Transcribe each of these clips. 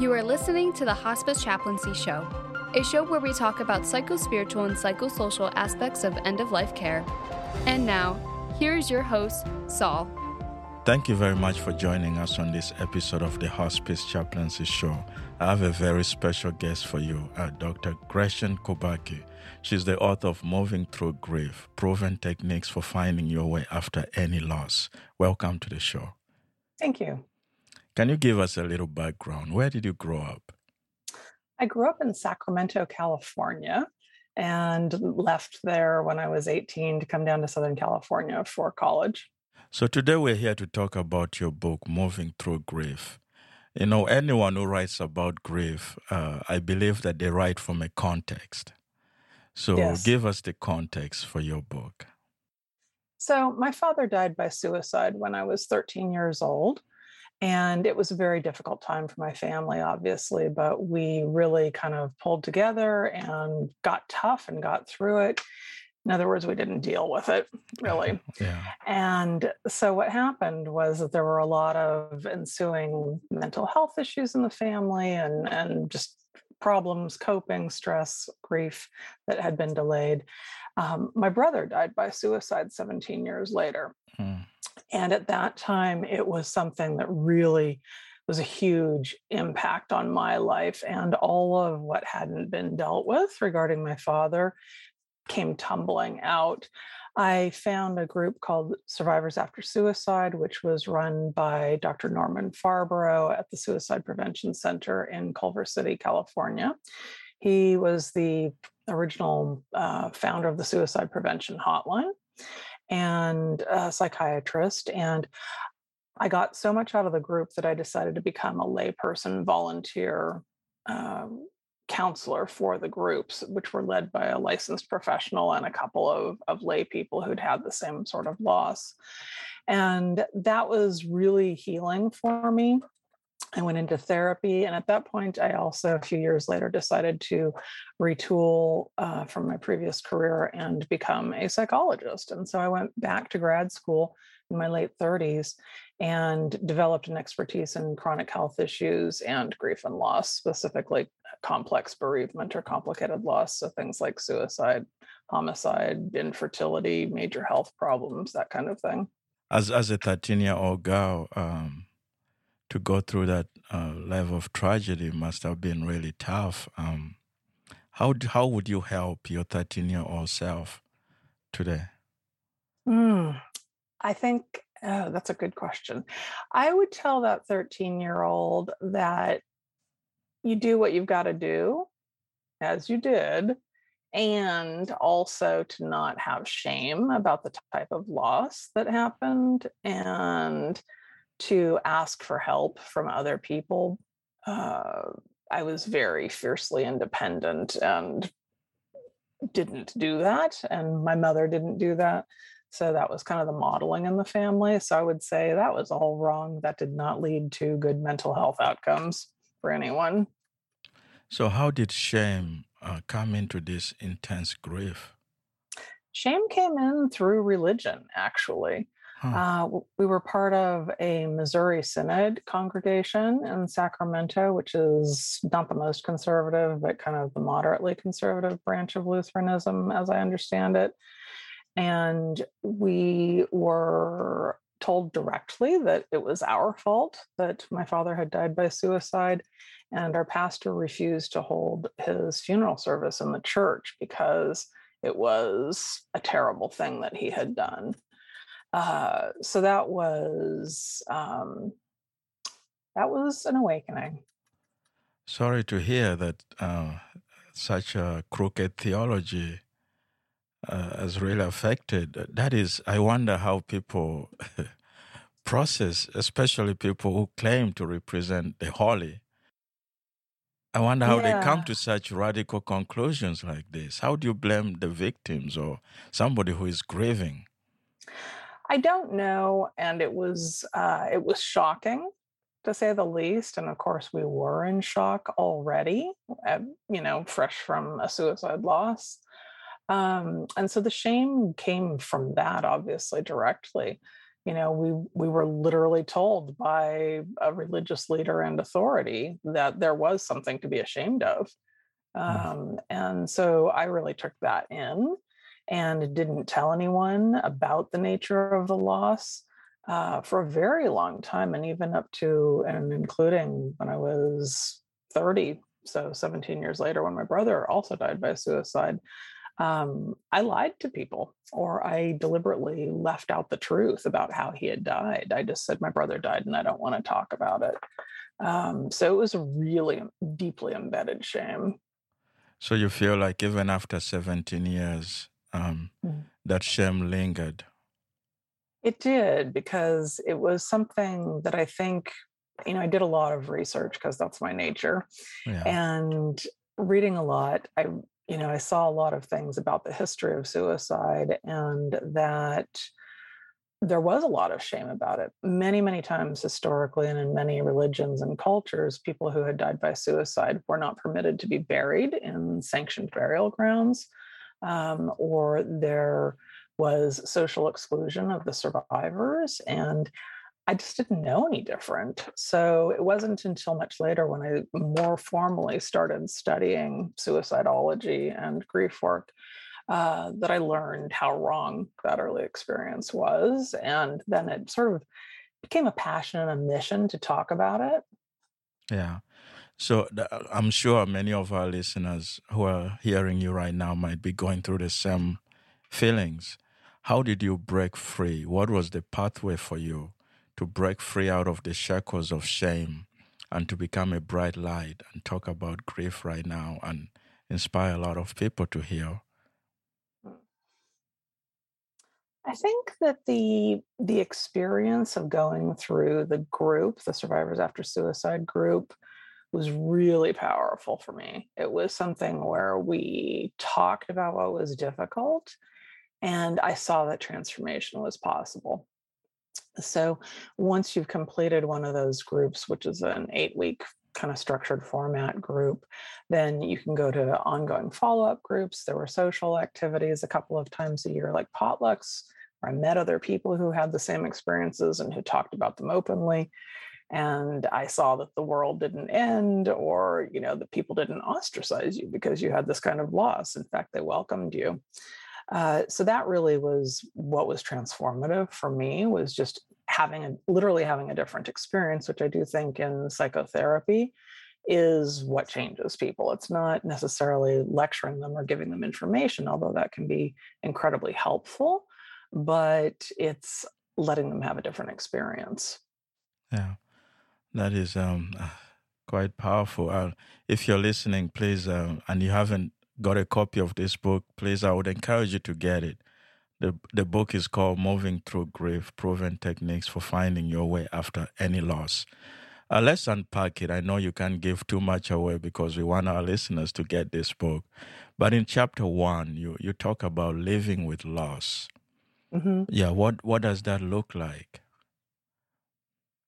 You are listening to the Hospice Chaplaincy Show, a show where we talk about psychospiritual and psychosocial aspects of end of life care. And now, here is your host, Saul. Thank you very much for joining us on this episode of the Hospice Chaplaincy Show. I have a very special guest for you, uh, Dr. Gretchen Kubacky. She's the author of Moving Through Grief Proven Techniques for Finding Your Way After Any Loss. Welcome to the show. Thank you. Can you give us a little background? Where did you grow up? I grew up in Sacramento, California, and left there when I was 18 to come down to Southern California for college. So, today we're here to talk about your book, Moving Through Grief. You know, anyone who writes about grief, uh, I believe that they write from a context. So, Yes. give us the context for your book. So, my father died by suicide when I was 13 years old. And it was a very difficult time for my family, obviously, but we really kind of pulled together and got tough and got through it. In other words, we didn't deal with it really. Yeah. And so what happened was that there were a lot of ensuing mental health issues in the family and, and just problems, coping, stress, grief that had been delayed. Um, my brother died by suicide 17 years later. Hmm. And at that time, it was something that really was a huge impact on my life. And all of what hadn't been dealt with regarding my father came tumbling out. I found a group called Survivors After Suicide, which was run by Dr. Norman Farberow at the Suicide Prevention Center in Culver City, California. He was the original uh, founder of the Suicide Prevention Hotline and a psychiatrist. And I got so much out of the group that I decided to become a layperson volunteer um, counselor for the groups, which were led by a licensed professional and a couple of, of lay people who'd had the same sort of loss. And that was really healing for me. I went into therapy. And at that point, I also, a few years later, decided to retool uh, from my previous career and become a psychologist. And so I went back to grad school in my late 30s and developed an expertise in chronic health issues and grief and loss, specifically complex bereavement or complicated loss. So things like suicide, homicide, infertility, major health problems, that kind of thing. As, as a 13 year old girl, um, to go through that uh, level of tragedy must have been really tough. Um, how, how would you help your 13 year old self today? Mm, I think oh, that's a good question. I would tell that 13 year old that you do what you've got to do, as you did, and also to not have shame about the type of loss that happened and to ask for help from other people. Uh, I was very fiercely independent and didn't do that. And my mother didn't do that. So that was kind of the modeling in the family. So I would say that was all wrong. That did not lead to good mental health outcomes for anyone. So, how did shame uh, come into this intense grief? Shame came in through religion, actually. Huh. Uh, we were part of a Missouri Synod congregation in Sacramento, which is not the most conservative, but kind of the moderately conservative branch of Lutheranism, as I understand it. And we were told directly that it was our fault that my father had died by suicide. And our pastor refused to hold his funeral service in the church because it was a terrible thing that he had done. Uh, so that was um, that was an awakening. Sorry to hear that uh, such a crooked theology uh, has really affected. That is, I wonder how people process, especially people who claim to represent the holy. I wonder how they come to such radical conclusions like this. How do you blame the victims or somebody who is grieving? I don't know, and it was uh, it was shocking to say the least. And of course, we were in shock already, uh, you know, fresh from a suicide loss. Um, and so the shame came from that, obviously, directly. you know, we we were literally told by a religious leader and authority that there was something to be ashamed of. Mm. Um, and so I really took that in and didn't tell anyone about the nature of the loss uh, for a very long time, and even up to and including when I was 30, so 17 years later, when my brother also died by suicide. Um, I lied to people or I deliberately left out the truth about how he had died. I just said, My brother died and I don't want to talk about it. Um, so it was a really deeply embedded shame. So you feel like even after 17 years, um, mm. that shame lingered? It did because it was something that I think, you know, I did a lot of research because that's my nature. Yeah. And reading a lot, I, you know, I saw a lot of things about the history of suicide and that there was a lot of shame about it. Many, many times historically, and in many religions and cultures, people who had died by suicide were not permitted to be buried in sanctioned burial grounds, um, or there was social exclusion of the survivors. And I just didn't know any different. So it wasn't until much later when I more formally started studying suicidology and grief work uh, that I learned how wrong that early experience was. And then it sort of became a passion and a mission to talk about it. Yeah. So I'm sure many of our listeners who are hearing you right now might be going through the same feelings. How did you break free? What was the pathway for you to break free out of the shackles of shame and to become a bright light and talk about grief right now and inspire a lot of people to heal? I think that the the experience of going through the group, the Survivors After Suicide group, was really powerful for me. It was something where we talked about what was difficult and I saw that transformation was possible. So once you've completed one of those groups, which is an eight week kind of structured format group, then you can go to ongoing follow up groups. There were social activities a couple of times a year, like potlucks, where I met other people who had the same experiences and who talked about them openly. And I saw that the world didn't end, or you know, that people didn't ostracize you because you had this kind of loss. In fact, they welcomed you. Uh, so that really was what was transformative for me was just having a literally having a different experience which i do think in psychotherapy is what changes people it's not necessarily lecturing them or giving them information although that can be incredibly helpful but it's letting them have a different experience yeah that is um quite powerful uh, if you're listening please um, and you haven't got a copy of this book, please, I would encourage you to get it. The, the book is called Moving Through Grief Proven Techniques for Finding Your Way After Any Loss. Uh, let's unpack it. I know you can't give too much away because we want our listeners to get this book. But in chapter one, you, you talk about living with loss. Mm-hmm. Yeah, what, what does that look like?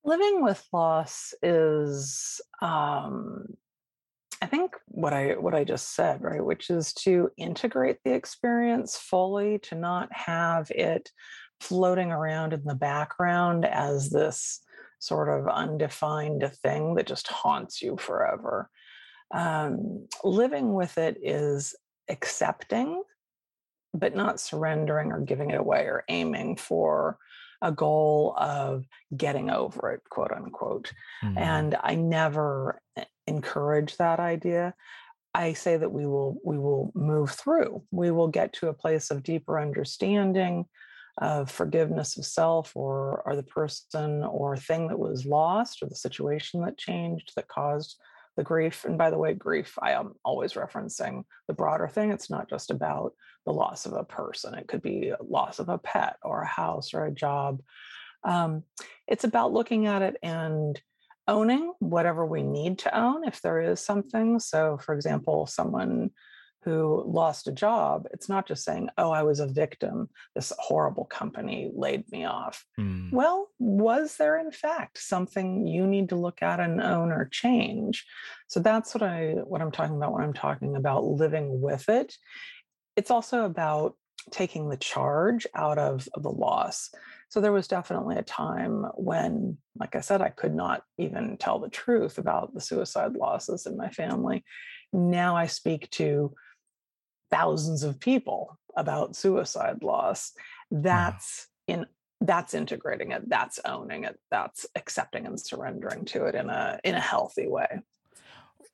Living with loss is um, I think what I what I just said, right, which is to integrate the experience fully, to not have it floating around in the background as this sort of undefined thing that just haunts you forever. Um, living with it is accepting, but not surrendering or giving it away or aiming for a goal of getting over it, quote unquote. Mm-hmm. And I never encourage that idea. I say that we will we will move through. We will get to a place of deeper understanding, of forgiveness of self or or the person or thing that was lost or the situation that changed that caused the grief. And by the way, grief, I am always referencing the broader thing. It's not just about the loss of a person, it could be loss of a pet or a house or a job. Um, it's about looking at it and owning whatever we need to own if there is something. So, for example, someone who lost a job, it's not just saying, oh, I was a victim. This horrible company laid me off. Mm. Well, was there in fact something you need to look at and own or change? So that's what I what I'm talking about when I'm talking about living with it. It's also about taking the charge out of the loss. So there was definitely a time when, like I said, I could not even tell the truth about the suicide losses in my family. Now I speak to thousands of people about suicide loss. That's wow. in that's integrating it that's owning it that's accepting and surrendering to it in a in a healthy way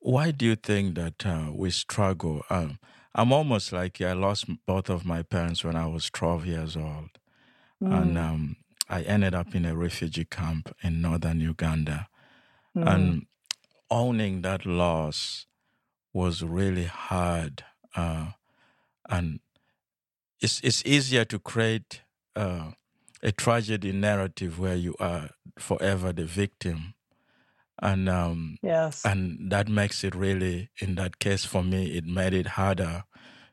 why do you think that uh, we struggle um, i'm almost like i lost both of my parents when i was 12 years old mm. and um, i ended up in a refugee camp in northern uganda mm. and owning that loss was really hard uh, and it's, it's easier to create uh, a tragedy narrative where you are forever the victim. And um, yes. and that makes it really in that case for me it made it harder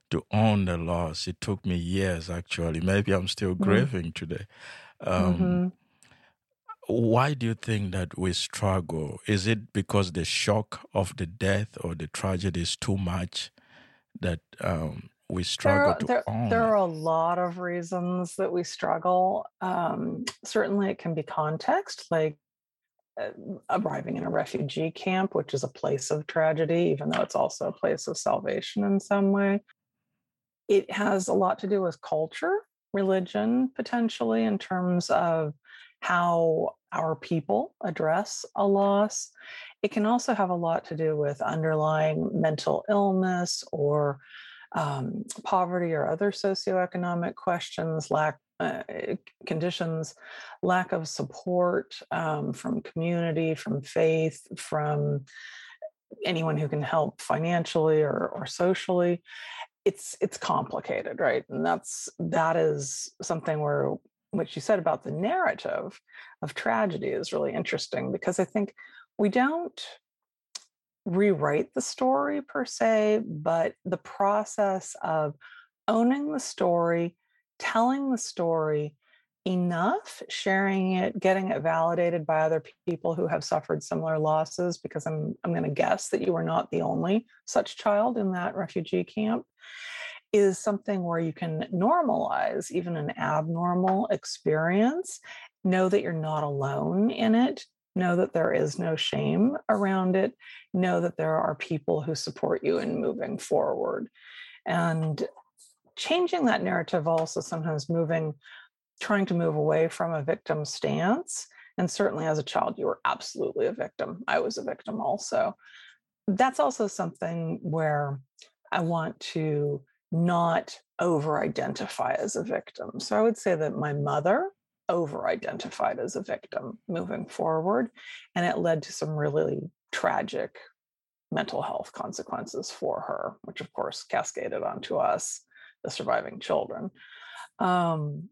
to own the loss. It took me years actually. Maybe i'm still mm-hmm. grieving today. Um, mm-hmm. why do you think that we struggle? Is it because the shock of the death or the tragedy is too much that um, we struggle there, to own. There are a lot of reasons that we struggle. Um, certainly, it can be context, like uh, arriving in a refugee camp, which is a place of tragedy, even though it's also a place of salvation in some way. It has a lot to do with culture, religion, potentially, in terms of how our people address a loss. It can also have a lot to do with underlying mental illness or um, poverty or other socioeconomic questions, lack uh, conditions, lack of support um, from community, from faith, from anyone who can help financially or, or socially. It's it's complicated, right? And that's that is something where what you said about the narrative of tragedy is really interesting because I think we don't rewrite the story per se, but the process of owning the story, telling the story enough, sharing it, getting it validated by other people who have suffered similar losses, because I'm, I'm going to guess that you are not the only such child in that refugee camp, is something where you can normalize even an abnormal experience, know that you're not alone in it, know that there is no shame around it know that there are people who support you in moving forward. And changing that narrative also sometimes moving trying to move away from a victim stance and certainly as a child you were absolutely a victim. I was a victim also. That's also something where i want to not over identify as a victim. So i would say that my mother over identified as a victim moving forward. And it led to some really tragic mental health consequences for her, which of course cascaded onto us, the surviving children. Um,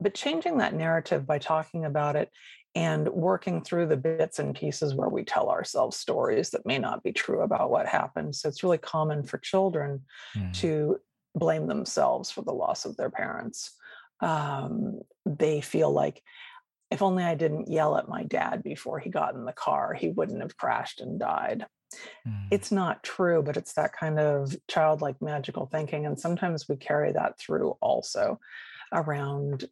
but changing that narrative by talking about it and working through the bits and pieces where we tell ourselves stories that may not be true about what happened. So it's really common for children mm. to blame themselves for the loss of their parents um, they feel like if only I didn't yell at my dad before he got in the car, he wouldn't have crashed and died. Mm. It's not true, but it's that kind of childlike magical thinking. And sometimes we carry that through also around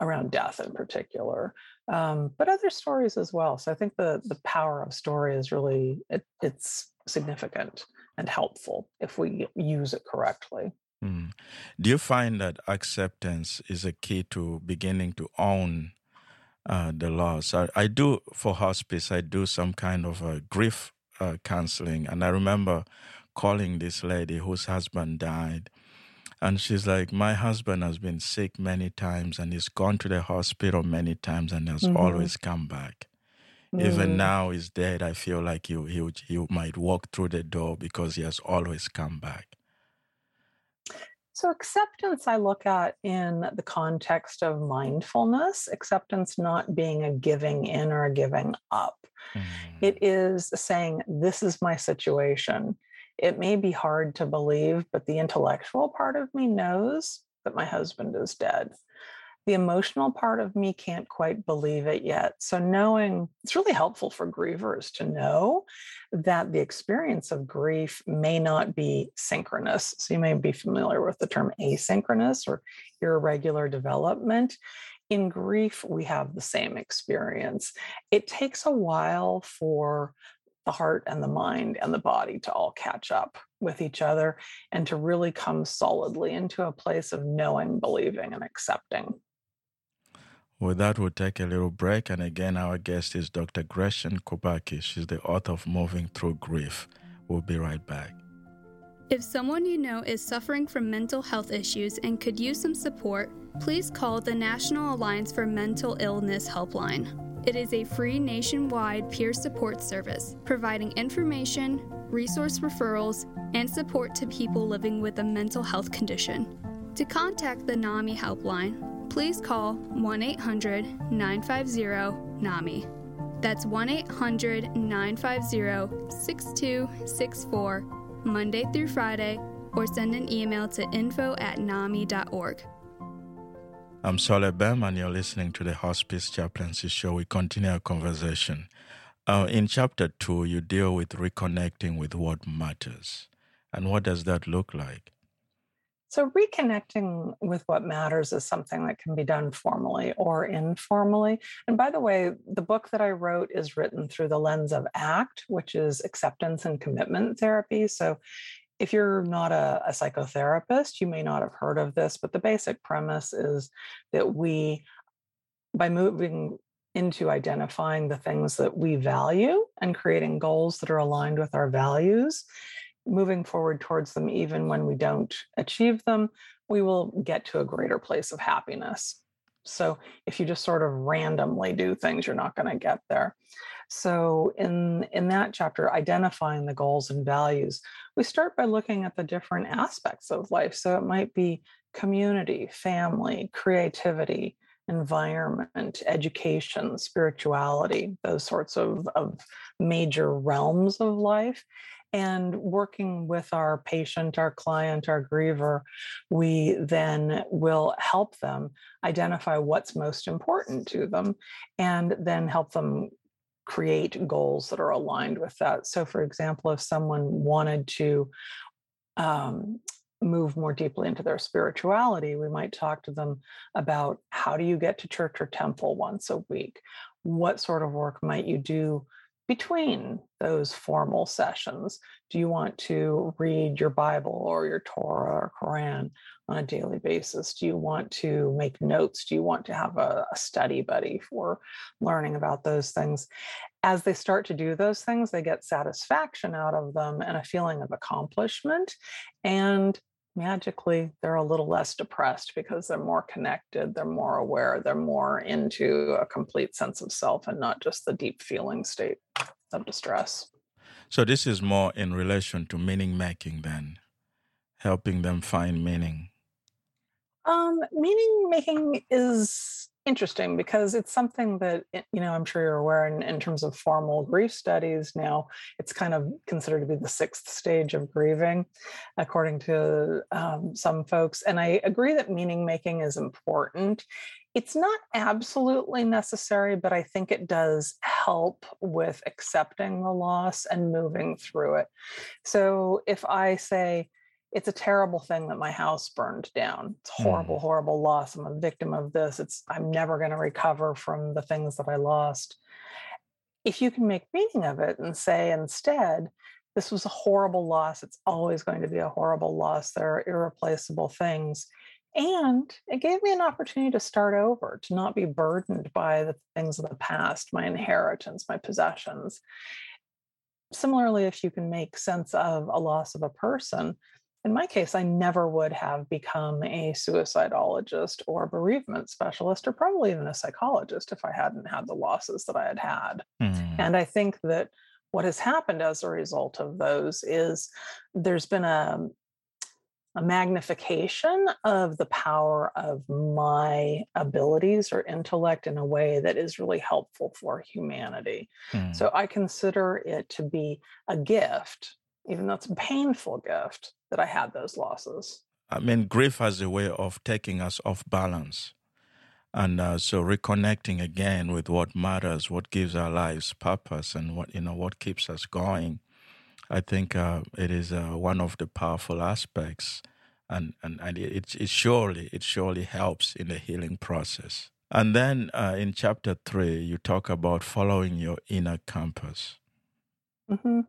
around death in particular um, but other stories as well so i think the the power of story is really it, it's significant and helpful if we use it correctly Mm. Do you find that acceptance is a key to beginning to own uh, the loss? I, I, do for hospice. I do some kind of a grief uh, counseling, and I remember calling this lady whose husband died, and she's like, "My husband has been sick many times, and he's gone to the hospital many times, and has mm-hmm. always come back." Mm. Even now he's dead. I feel like he, he he might walk through the door because he has always come back. So, acceptance I look at in the context of mindfulness, acceptance not being a giving in or a giving up. Mm. It is saying, This is my situation. It may be hard to believe, but the intellectual part of me knows that my husband is dead. The emotional part of me can't quite believe it yet. So, knowing it's really helpful for grievers to know that the experience of grief may not be synchronous. So, you may be familiar with the term asynchronous or irregular development. In grief, we have the same experience. It takes a while for the heart and the mind and the body to all catch up with each other and to really come solidly into a place of knowing, believing, and accepting. With that, we'll take a little break. And again, our guest is Dr. Gretchen Kubacky. She's the author of Moving Through Grief. We'll be right back. If someone you know is suffering from mental health issues and could use some support, please call the National Alliance for Mental Illness Helpline. It is a free nationwide peer support service, providing information, resource referrals, and support to people living with a mental health condition. To contact the NAMI helpline, please call 1 800 950 NAMI. That's 1 800 950 6264, Monday through Friday, or send an email to info at NAMI.org. I'm Sol Bem, and you're listening to the Hospice Chaplaincy Show. We continue our conversation. Uh, in chapter two, you deal with reconnecting with what matters. And what does that look like? So, reconnecting with what matters is something that can be done formally or informally. And by the way, the book that I wrote is written through the lens of ACT, which is acceptance and commitment therapy. So, if you're not a, a psychotherapist, you may not have heard of this, but the basic premise is that we, by moving into identifying the things that we value and creating goals that are aligned with our values, moving forward towards them, even when we don't achieve them, we will get to a greater place of happiness. So if you just sort of randomly do things, you're not going to get there. So in in that chapter, identifying the goals and values, we start by looking at the different aspects of life. So it might be community, family, creativity, environment, education, spirituality, those sorts of, of major realms of life and working with our patient, our client, our griever, we then will help them identify what's most important to them and then help them create goals that are aligned with that. So, for example, if someone wanted to um, move more deeply into their spirituality, we might talk to them about how do you get to church or temple once a week? What sort of work might you do between those formal sessions? Do you want to read your Bible or your Torah or Quran on a daily basis? Do you want to make notes? Do you want to have a, study buddy for learning about those things? As they start to do those things, they get satisfaction out of them and a feeling of accomplishment. And magically they're a little less depressed because they're more connected, they're more aware, they're more into a complete sense of self and not just the deep feeling state of distress. So, this is more in relation to meaning making than helping them find meaning. Um, meaning making is interesting because it's something that eh, you know i'm sure you're aware in, in terms of formal grief studies now it's kind of considered to be the sixth stage of grieving according to um, some folks and i agree that meaning making is important. It's not absolutely necessary but i think it does help with accepting the loss and moving through it. So if i say it's a terrible thing that my house burned down. It's a horrible, mm. horrible loss. I'm a victim of this. It's I'm never going to recover from the things that I lost. If you can make meaning of it and say instead, this was a horrible loss. It's always going to be a horrible loss. There are irreplaceable things. And it gave me an opportunity to start over, to not be burdened by the things of the past, my inheritance, my possessions. Similarly, if you can make sense of a loss of a person, in my case, I never would have become a suicidologist or bereavement specialist, or probably even a psychologist if I hadn't had the losses that I had had. Mm. And I think that what has happened as a result of those is there's been a, a magnification of the power of my abilities or intellect in a way that is really helpful for humanity. Mm. So I consider it to be a gift even though it's a painful gift that I had those losses. I mean, grief has a way of taking us off balance. And uh, so reconnecting again with what matters, what gives our lives purpose, and what you know what keeps us going. I think uh, it is uh, one of the powerful aspects, and and, and it, it surely it surely helps in the healing process. And then uh, in chapter three, you talk about following your inner compass. Hmm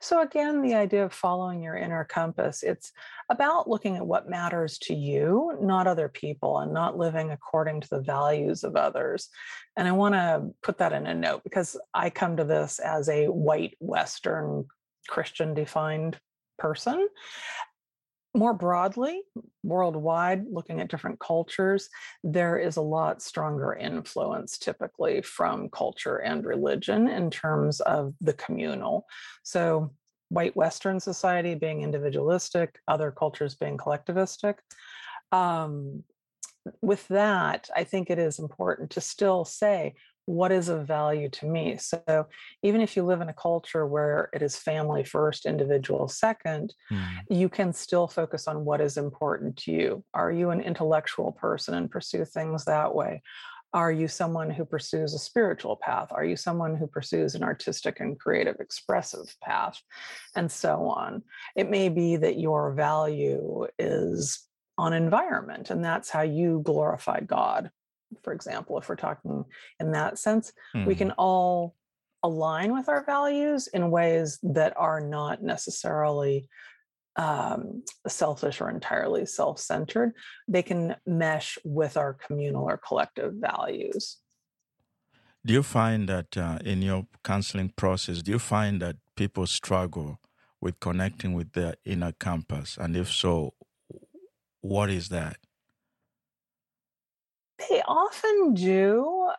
So again, the idea of following your inner compass, it's about looking at what matters to you, not other people, and not living according to the values of others. And I want to put that in a note because I come to this as a white Western Christian defined person. More broadly, worldwide, looking at different cultures, there is a lot stronger influence typically from culture and religion in terms of the communal. So, white Western society being individualistic, other cultures being collectivistic. Um, with that, I think it is important to still say what is of value to me. So even if you live in a culture where it is family first, individual second, Mm. you can still focus on what is important to you. Are you an intellectual person and pursue things that way? Are you someone who pursues a spiritual path? Are you someone who pursues an artistic and creative expressive path? And so on. It may be that your value is on environment, and that's how you glorify God. For example, if we're talking in that sense, we Mm. can all align with our values in ways that are not necessarily um, selfish or entirely self centered. They can mesh with our communal or collective values. Do you find that uh, in your counseling process, do you find that people struggle with connecting with their inner compass? And if so, what is that? They often do.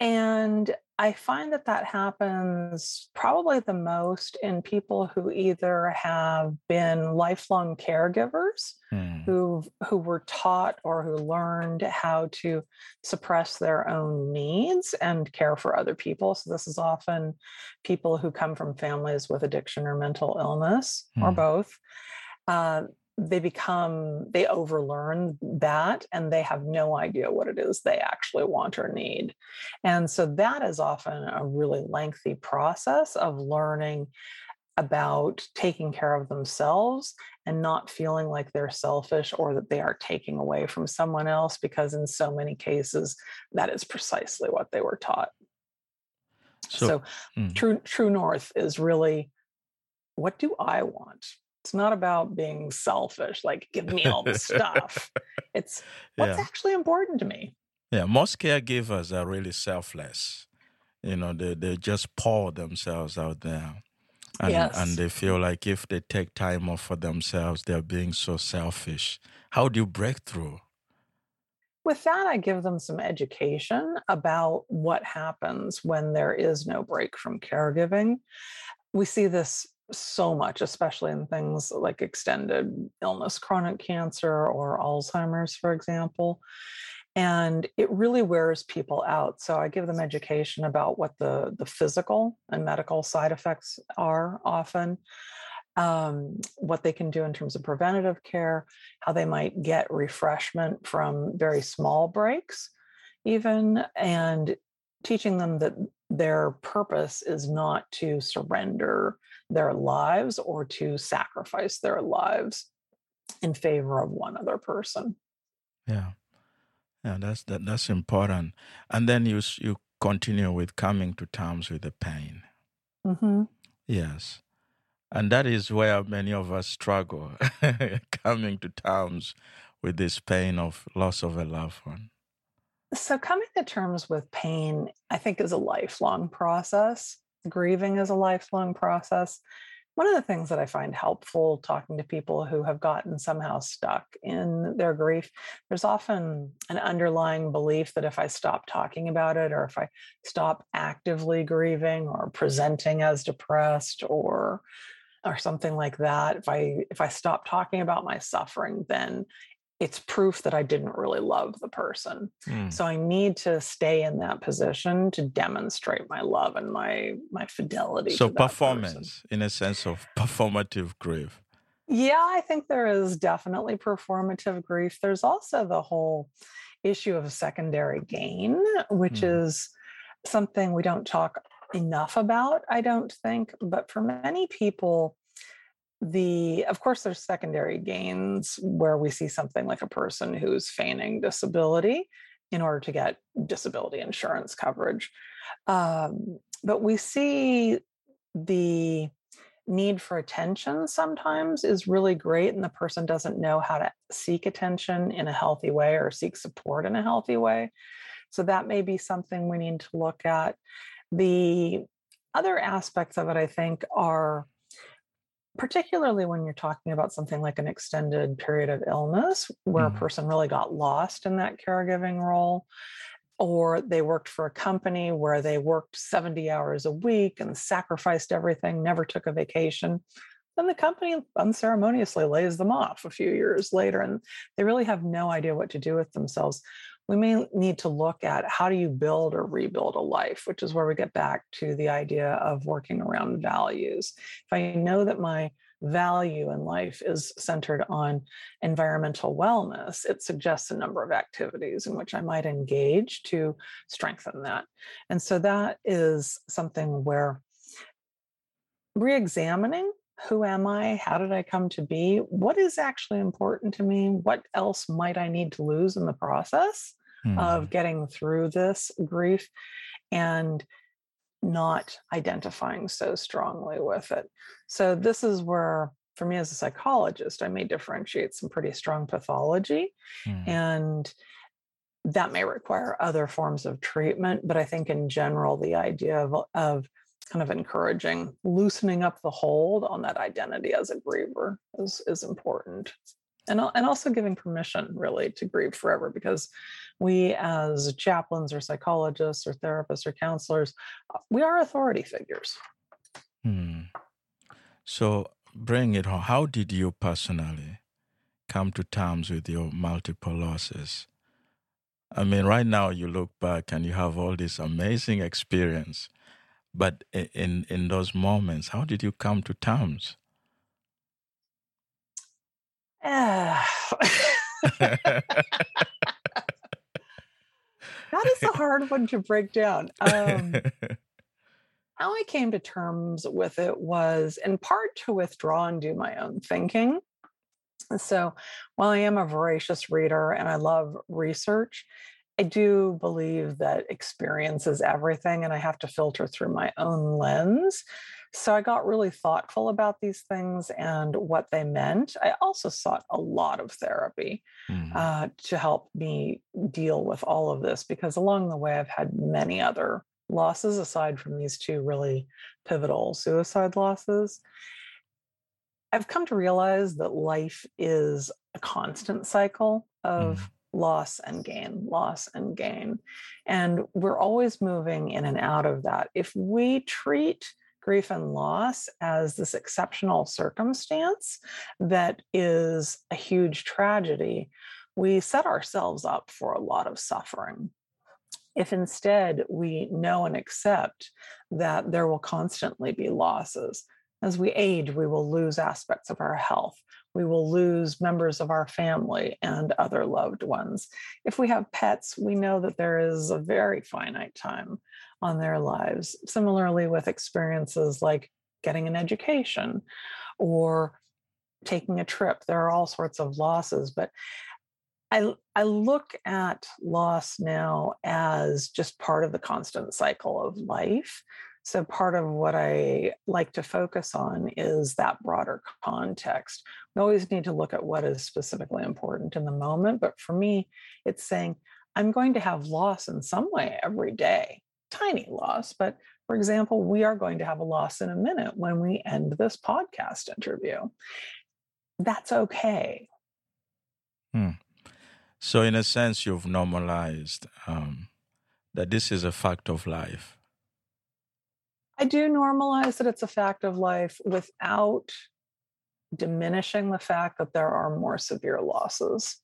And I find that that happens probably the most in people who either have been lifelong caregivers Mm. who who were taught or who learned how to suppress their own needs and care for other people so this is often people who come from families with addiction or mental illness or Mm. both uh, they become they overlearn that and they have no idea what it is they actually want or need. And so that is often a really lengthy process of learning about taking care of themselves and not feeling like they're selfish or that they are taking away from someone else because in so many cases that is precisely what they were taught. So, so mm. true true north is really what do i want it's not about being selfish like give me all the stuff it's what's yeah, actually important to me yeah. Most caregivers are really selfless. You know, they they just pour themselves out there, and and they feel like if they take time off for themselves, they're being so selfish. How do you break through? with that i give them some education about what happens when there is no break from caregiving we see this so much especially in things like extended illness chronic cancer or alzheimer's for example and it really wears people out so i give them education about what the the physical and medical side effects are often um, what they can do in terms of preventative care how they might get refreshment from very small breaks even and teaching them that their purpose is not to surrender their lives or to sacrifice their lives in favor of one other person Yeah, yeah. That's that. That's important. And then you you continue with coming to terms with the pain. Mm-hmm. Yes. And that is where many of us struggle, coming to terms with this pain of loss of a loved one. So, coming to terms with pain, I think, is a lifelong process. Grieving is a lifelong process. One of the things that I find helpful talking to people who have gotten somehow stuck in their grief, there's often an underlying belief that if I stop talking about it, or if I stop actively grieving or presenting as depressed or or something like that, if I if I stop talking about my suffering, then it's proof that I didn't really love the person. Mm. So I need to stay in that position to demonstrate my love and my my fidelity. So that person. performance, in a sense of performative grief. Yeah, I think there is definitely performative grief. There's also the whole issue of secondary gain, which mm. is something we don't talk enough about, I don't think. But for many people, the of course there's secondary gains where we see something like a person who's feigning disability in order to get disability insurance coverage. Um, but we see the need for attention sometimes is really great and the person doesn't know how to seek attention in a healthy way or seek support in a healthy way. So that may be something we need to look at. The other aspects of it i think are particularly when you're talking about something like an extended period of illness where mm. a person really got lost in that caregiving role or they worked for a company where they worked 70 hours a week and sacrificed everything never took a vacation then the company unceremoniously lays them off a few years later and they really have no idea what to do with themselves we may need to look at how do you build or rebuild a life, which is where we get back to the idea of working around values. If I know that my value in life is centered on environmental wellness, it suggests a number of activities in which I might engage to strengthen that. And so that is something where re examining who am I? How did I come to be? What is actually important to me? What else might I need to lose in the process mm. of getting through this grief? And not identifying so strongly with it. So, this is where, for me as a psychologist, I may differentiate some pretty strong pathology. Mm. And that may require other forms of treatment. But I think in general, the idea of, of kind of encouraging loosening up the hold on that identity as a griever is, is important. And, and also giving permission really to grieve forever because we as chaplains or psychologists or therapists or counselors uh, we are authority figures. Hmm. so bring it home how did you personally come to terms with your multiple losses? I mean right now you look back and you have all this amazing experience but in in those moments, how did you come to terms? that is a hard one to break down. Um, how I came to terms with it was in part to withdraw and do my own thinking. So, while I am a voracious reader and I love research, I do believe that experience is everything, and I have to filter through my own lens. So I got really thoughtful about these things and what they meant. I also sought a lot of therapy mm-hmm. uh, to help me deal with all of this because along the way, I've had many other losses aside from these two really pivotal suicide losses. I've come to realize that life is a constant cycle of mm loss and gain, loss and gain. And we're always moving in and out of that. If we treat grief and loss as this exceptional circumstance that is a huge tragedy, we set ourselves up for a lot of suffering. If instead we know and accept that there will constantly be losses, as we age, we will lose aspects of our health we will lose members of our family and other loved ones. If we have pets, we know that there is a very finite time on their lives. Similarly, with experiences like getting an education or taking a trip, there are all sorts of losses. But I, I look at loss now as just part of the constant cycle of life. So, part of what I like to focus on is that broader context. We always need to look at what is specifically important in the moment. But for me, it's saying, I'm going to have loss in some way every day, tiny loss. But for example, we are going to have a loss in a minute when we end this podcast interview. That's okay. Hmm. So, in a sense, you've normalized um, that this is a fact of life I do normalize that it's a fact of life without diminishing the fact that there are more severe losses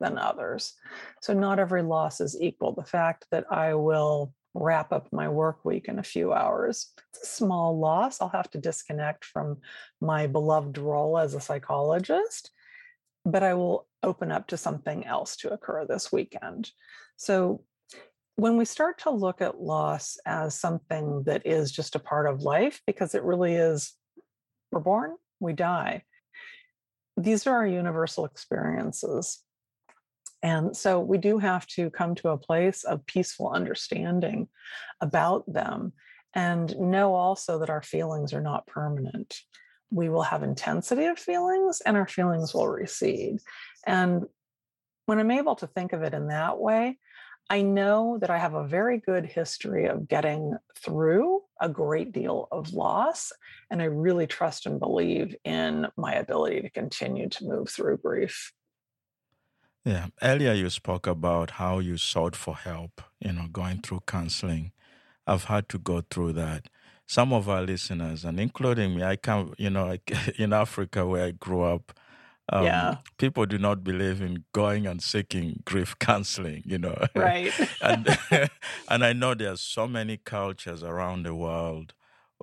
than others. So, not every loss is equal. The fact that I will wrap up my work week in a few hours, it's a small loss. I'll have to disconnect from my beloved role as a psychologist. but I will open up to something else to occur this weekend. So when we start to look at loss as something that is just a part of life, because it really is, we're born, we die. These are our universal experiences. And so we do have to come to a place of peaceful understanding about them and know also that our feelings are not permanent. We will have intensity of feelings and our feelings will recede. And when I'm able to think of it in that way, I know that I have a very good history of getting through a great deal of loss. And I really trust and believe in my ability to continue to move through grief. Yeah. Earlier, you spoke about how you sought for help, you know, going through counseling. I've had to go through that. Some of our listeners, and including me, I come, you know, in Africa where I grew up, um, yeah. people do not believe in going and seeking grief counseling you know. Right. And and i know there's so many cultures around the world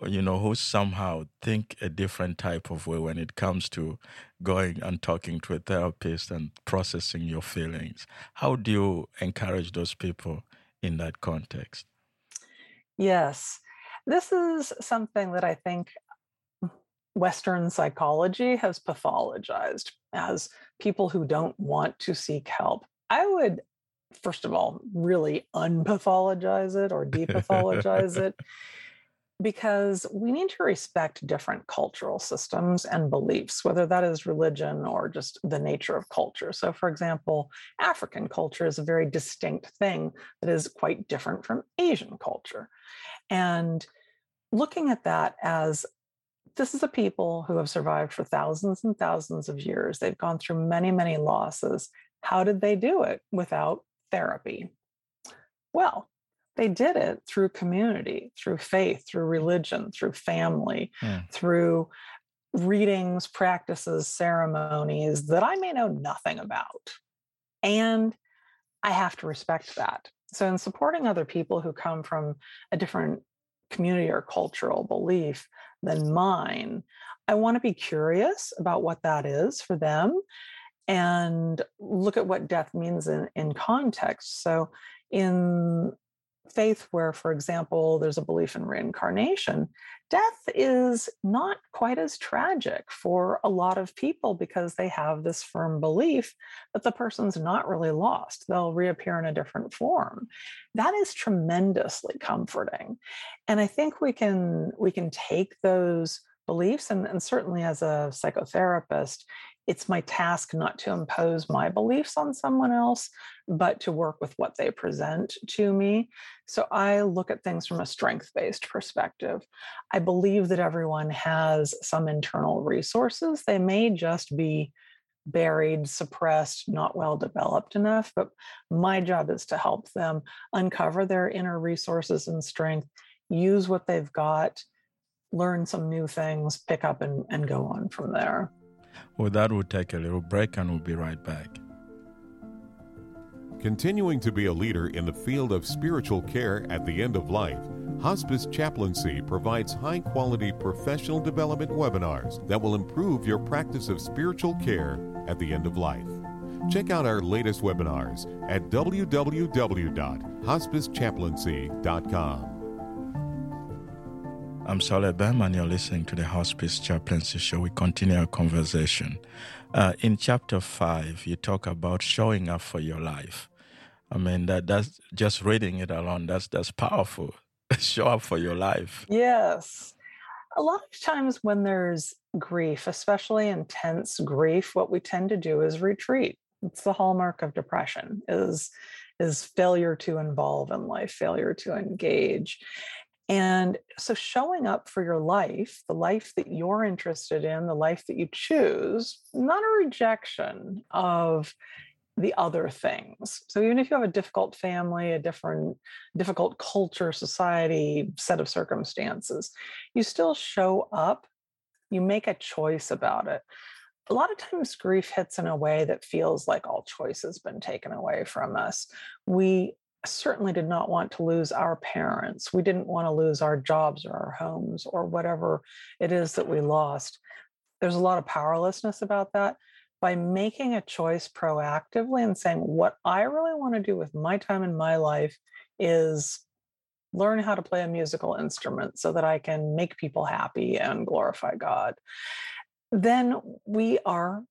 you know who somehow think a different type of way when it comes to going and talking to a therapist and processing your feelings. How do you encourage those people in that context? Yes. This is something that i think Western psychology has pathologized as people who don't want to seek help. I would, first of all, really unpathologize it or depathologize it because we need to respect different cultural systems and beliefs, whether that is religion or just the nature of culture. So, for example, African culture is a very distinct thing that is quite different from Asian culture. And looking at that as this is a people who have survived for thousands and thousands of years. They've gone through many, many losses. How did they do it without therapy? Well, they did it through community, through faith, through religion, through family, mm. through readings, practices, ceremonies that I may know nothing about. And I have to respect that. So, in supporting other people who come from a different community or cultural belief, than mine. I want to be curious about what that is for them and look at what death means in, in context. So, in faith where, for example, there's a belief in reincarnation, death is not quite as tragic for a lot of people because they have this firm belief that the person's not really lost. They'll reappear in a different form. That is tremendously comforting. And I think we can we can take those beliefs and, and certainly as a psychotherapist it's my task not to impose my beliefs on someone else, but to work with what they present to me. So I look at things from a strength based perspective. I believe that everyone has some internal resources. They may just be buried, suppressed, not well developed enough, but my job is to help them uncover their inner resources and strength, use what they've got, learn some new things, pick up and, and go on from there. Well, that will take a little break and we'll be right back. Continuing to be a leader in the field of spiritual care at the end of life, Hospice Chaplaincy provides high quality professional development webinars that will improve your practice of spiritual care at the end of life. Check out our latest webinars at www.hospicechaplaincy.com. I'm Solly Bem, and you're listening to the Hospice Chaplaincy Show. We continue our conversation. Uh, in chapter five, you talk about showing up for your life. I mean, that that's just reading it alone. That's that's powerful. Show up for your life. Yes. A lot of times when there's grief, especially intense grief, what we tend to do is retreat. It's the hallmark of depression is is failure to involve in life, failure to engage. And so, showing up for your life, the life that you're interested in, the life that you choose, not a rejection of the other things. So, even if you have a difficult family, a different, difficult culture, society, set of circumstances, you still show up, you make a choice about it. A lot of times, grief hits in a way that feels like all choice has been taken away from us. We certainly did not want to lose our parents. We didn't want to lose our jobs or our homes or whatever it is that we lost. There's a lot of powerlessness about that. by making a choice proactively and saying, what I really want to do with my time in my life is learn how to play a musical instrument so that I can make people happy and glorify God, then we are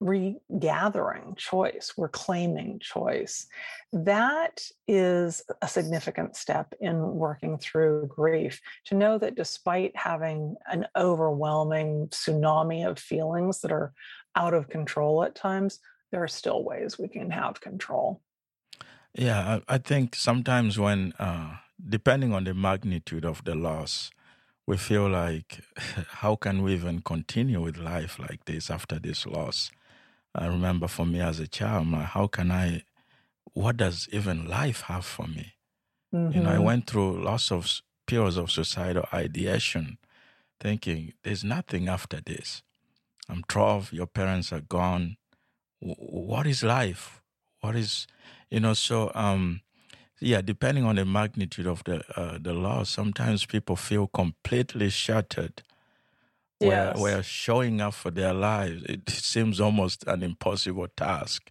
regathering choice, we're claiming choice. That is a significant step in working through grief to know that despite having an overwhelming tsunami of feelings that are out of control at times, there are still ways we can have control. Yeah, I, I think sometimes when, uh, depending on the magnitude of the loss, we feel like, how can we even continue with life like this after this loss? I remember for me as a child, like, how can I, what does even life have for me? Mm-hmm. You know, I mm-hmm. went through lots of periods of suicidal ideation, thinking there's nothing after this. I'm 12, your parents are gone. what is life? What is, you know, so, um, yeah, depending on the magnitude of the uh, the loss, sometimes people feel completely shattered yes. where showing up for their lives, it seems almost an impossible task.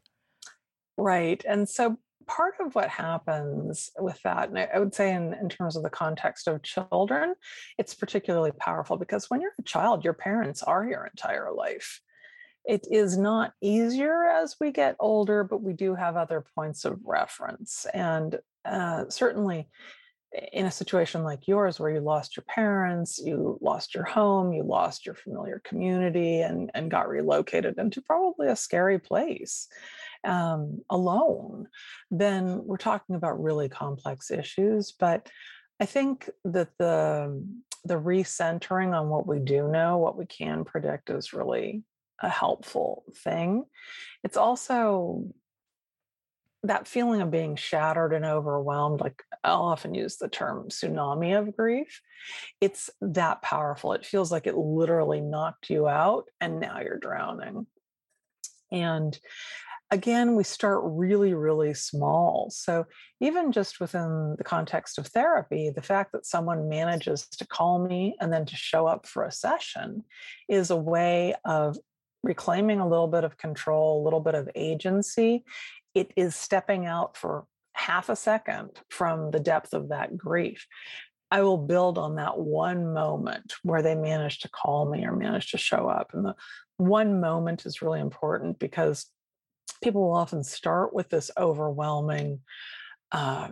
Right. And so part of what happens with that, and I would say in, in terms of the context of children, it's particularly powerful because when you're a child, your parents are your entire life. It is not easier as we get older, but we do have other points of reference. And uh, certainly, in a situation like yours where you lost your parents you lost your home you lost your familiar community and, and got relocated into probably a scary place um, alone then we're talking about really complex issues but i think that the the recentering on what we do know what we can predict is really a helpful thing. It's also that feeling of being shattered and overwhelmed, like I'll often use the term tsunami of grief, it's that powerful. It feels like it literally knocked you out and now you're drowning. And again, we start really, really small. So, even just within the context of therapy, the fact that someone manages to call me and then to show up for a session is a way of reclaiming a little bit of control, a little bit of agency, it is stepping out for half a second from the depth of that grief. I will build on that one moment where they managed to call me or managed to show up. And the one moment is really important because people will often start with this overwhelming uh,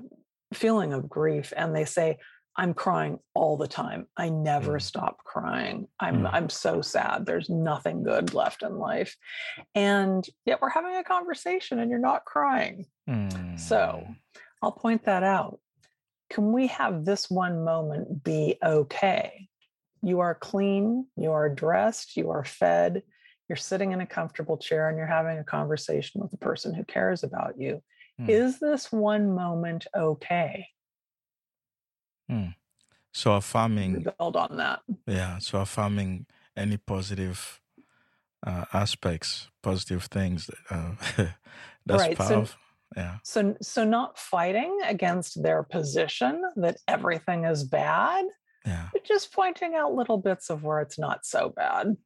feeling of grief and they say, I'm crying all the time. I never mm. stop crying. I'm mm. I'm so sad. There's nothing good left in life. And yet we're having a conversation and you're not crying. Mm. So I'll point that out. Can we have this one moment be okay? You are clean, you are dressed, you are fed, you're sitting in a comfortable chair and you're having a conversation with the person who cares about you. Hmm. Is this one moment okay? Hmm. So affirming build on that. Yeah. So affirming any positive uh, aspects, positive things. Uh, that's right. powerful. So, yeah. So so not fighting against their position that everything is bad. Yeah. But just pointing out little bits of where it's not so bad.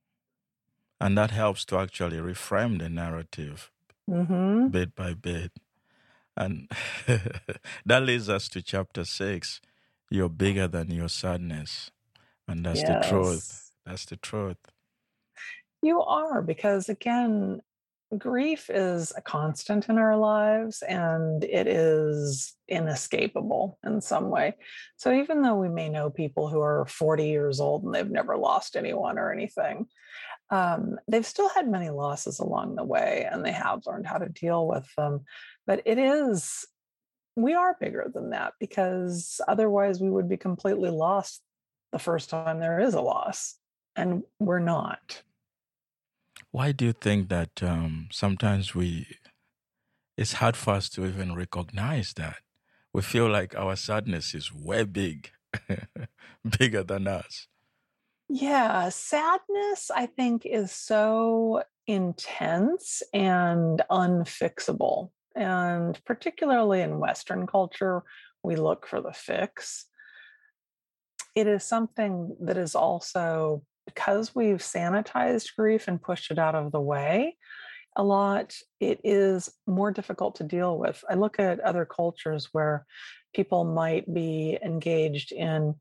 And that helps to actually reframe the narrative mm-hmm. bit by bit. And that leads us to chapter six you're bigger than your sadness. And that's yes. the truth. That's the truth. You are, because again, grief is a constant in our lives and it is inescapable in some way. So even though we may know people who are 40 years old and they've never lost anyone or anything, um, they've still had many losses along the way and they have learned how to deal with them. But it is we are bigger than that because otherwise we would be completely lost the first time there is a loss and we're not. Why do you think that um, sometimes we it's hard for us to even recognize that? We feel like our sadness is way big bigger than us. Yeah sadness i think is so intense and unfixable and particularly in Western culture, we look for the fix. It is something that is also because we've sanitized grief and pushed it out of the way a lot, it is more difficult to deal with. I look at other cultures where people might be engaged in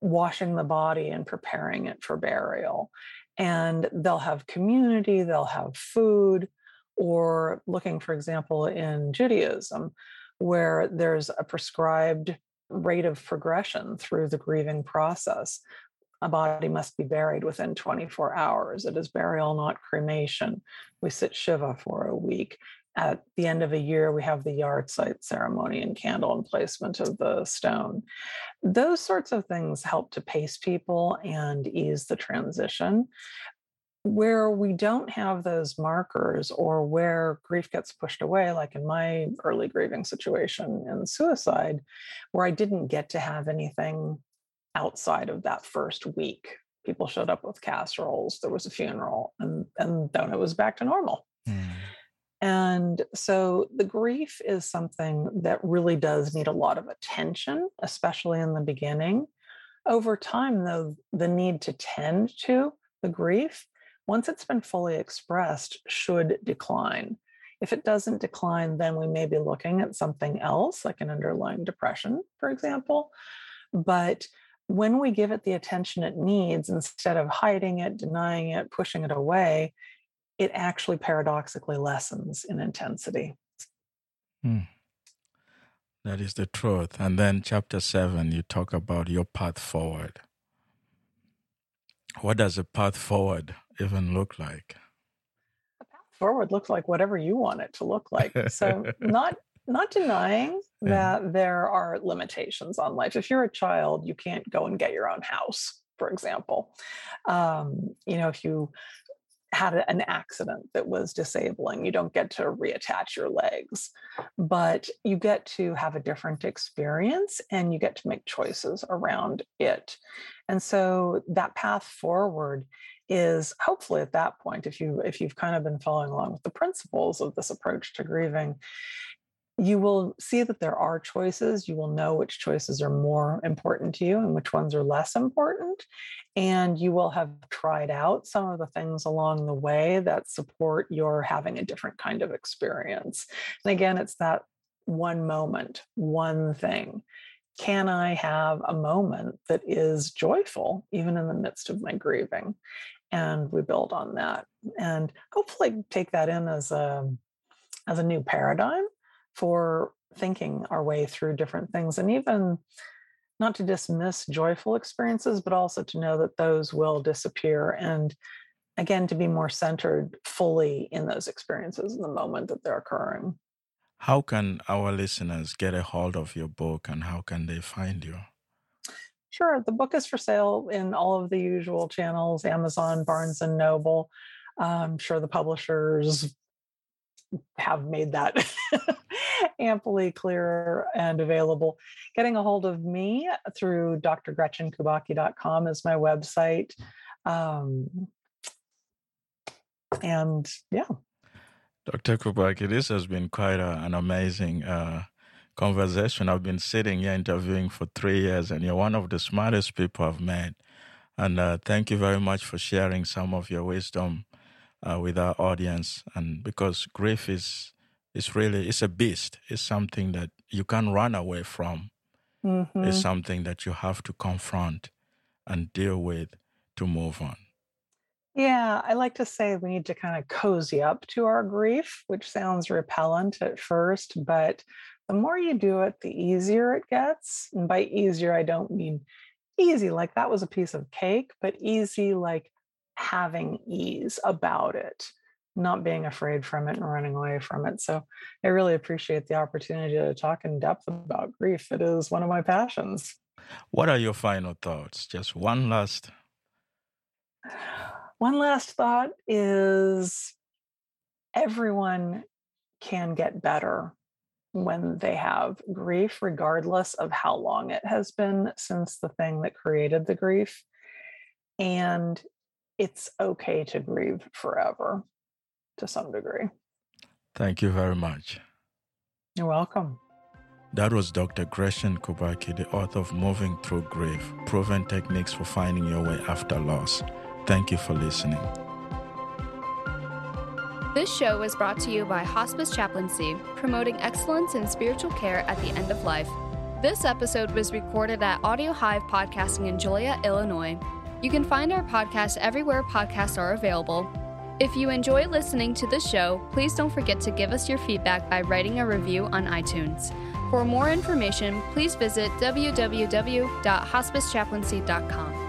washing the body and preparing it for burial. And they'll have community, they'll have food, or looking, for example, in Judaism, where there's a prescribed rate of progression through the grieving process. A body must be buried within 24 hours. It is burial, not cremation. We sit Shiva for a week. At the end of a year, we have the yahrzeit ceremony and candle and placement of the stone. Those sorts of things help to pace people and ease the transition where we don't have those markers or where grief gets pushed away, like in my early grieving situation in suicide, where I didn't get to have anything outside of that first week. People showed up with casseroles, there was a funeral, and, and then it was back to normal. Mm. And so the grief is something that really does need a lot of attention, especially in the beginning. Over time, though, the need to tend to the grief once it's been fully expressed, should decline. If it doesn't decline, then we may be looking at something else, like an underlying depression, for example. But when we give it the attention it needs, instead of hiding it, denying it, pushing it away, it actually paradoxically lessens in intensity. Hmm. That is the truth. And then, chapter seven, you talk about your path forward. What does a path forward even look like? A path forward looks like whatever you want it to look like. So not not denying yeah. that there are limitations on life. If you're a child, you can't go and get your own house, for example. Um, you know, if you had an accident that was disabling. You don't get to reattach your legs, but you get to have a different experience and you get to make choices around it. And so that path forward is hopefully at that point if you if you've kind of been following along with the principles of this approach to grieving you will see that there are choices. You will know which choices are more important to you and which ones are less important. And you will have tried out some of the things along the way that support your having a different kind of experience. And again, it's that one moment, one thing. Can I have a moment that is joyful, even in the midst of my grieving? And we build on that and hopefully take that in as a as a new paradigm for thinking our way through different things and even not to dismiss joyful experiences, but also to know that those will disappear. And again, to be more centered fully in those experiences in the moment that they're occurring. How can our listeners get a hold of your book and how can they find you? Sure. The book is for sale in all of the usual channels Amazon, Barnes and Noble. I'm sure the publishers have made that amply clear and available. Getting a hold of me through drgretchenkubacky.com is my website. Um, and yeah. Dr. Kubacky, this has been quite a, an amazing uh, conversation. I've been sitting here interviewing for three years, and you're one of the smartest people I've met. And uh, thank you very much for sharing some of your wisdom uh, with our audience. And because grief is is really it's a beast. It's something that you can't run away from. Mm-hmm. It's something that you have to confront and deal with to move on. Yeah, I like to say we need to kind of cozy up to our grief, which sounds repellent at first, but the more you do it, the easier it gets. And by easier, I don't mean easy like that was a piece of cake, but easy like having ease about it, not being afraid from it and running away from it. So I really appreciate the opportunity to talk in depth about grief. It is one of my passions. What are your final thoughts? Just one last. One last thought is everyone can get better when they have grief, regardless of how long it has been since the thing that created the grief. And it's okay to grieve forever to some degree. Thank you very much. You're welcome. That was Dr. Gretchen Kubacky, the author of Moving Through Grief Proven Techniques for Finding Your Way After Loss. Thank you for listening. This show was brought to you by Hospice Chaplaincy, promoting excellence in spiritual care at the end of life. This episode was recorded at Audio Hive Podcasting in Joliet, Illinois. You can find our podcast everywhere podcasts are available. If you enjoy listening to the show, please don't forget to give us your feedback by writing a review on iTunes. For more information, please visit www.hospicechaplaincy.com.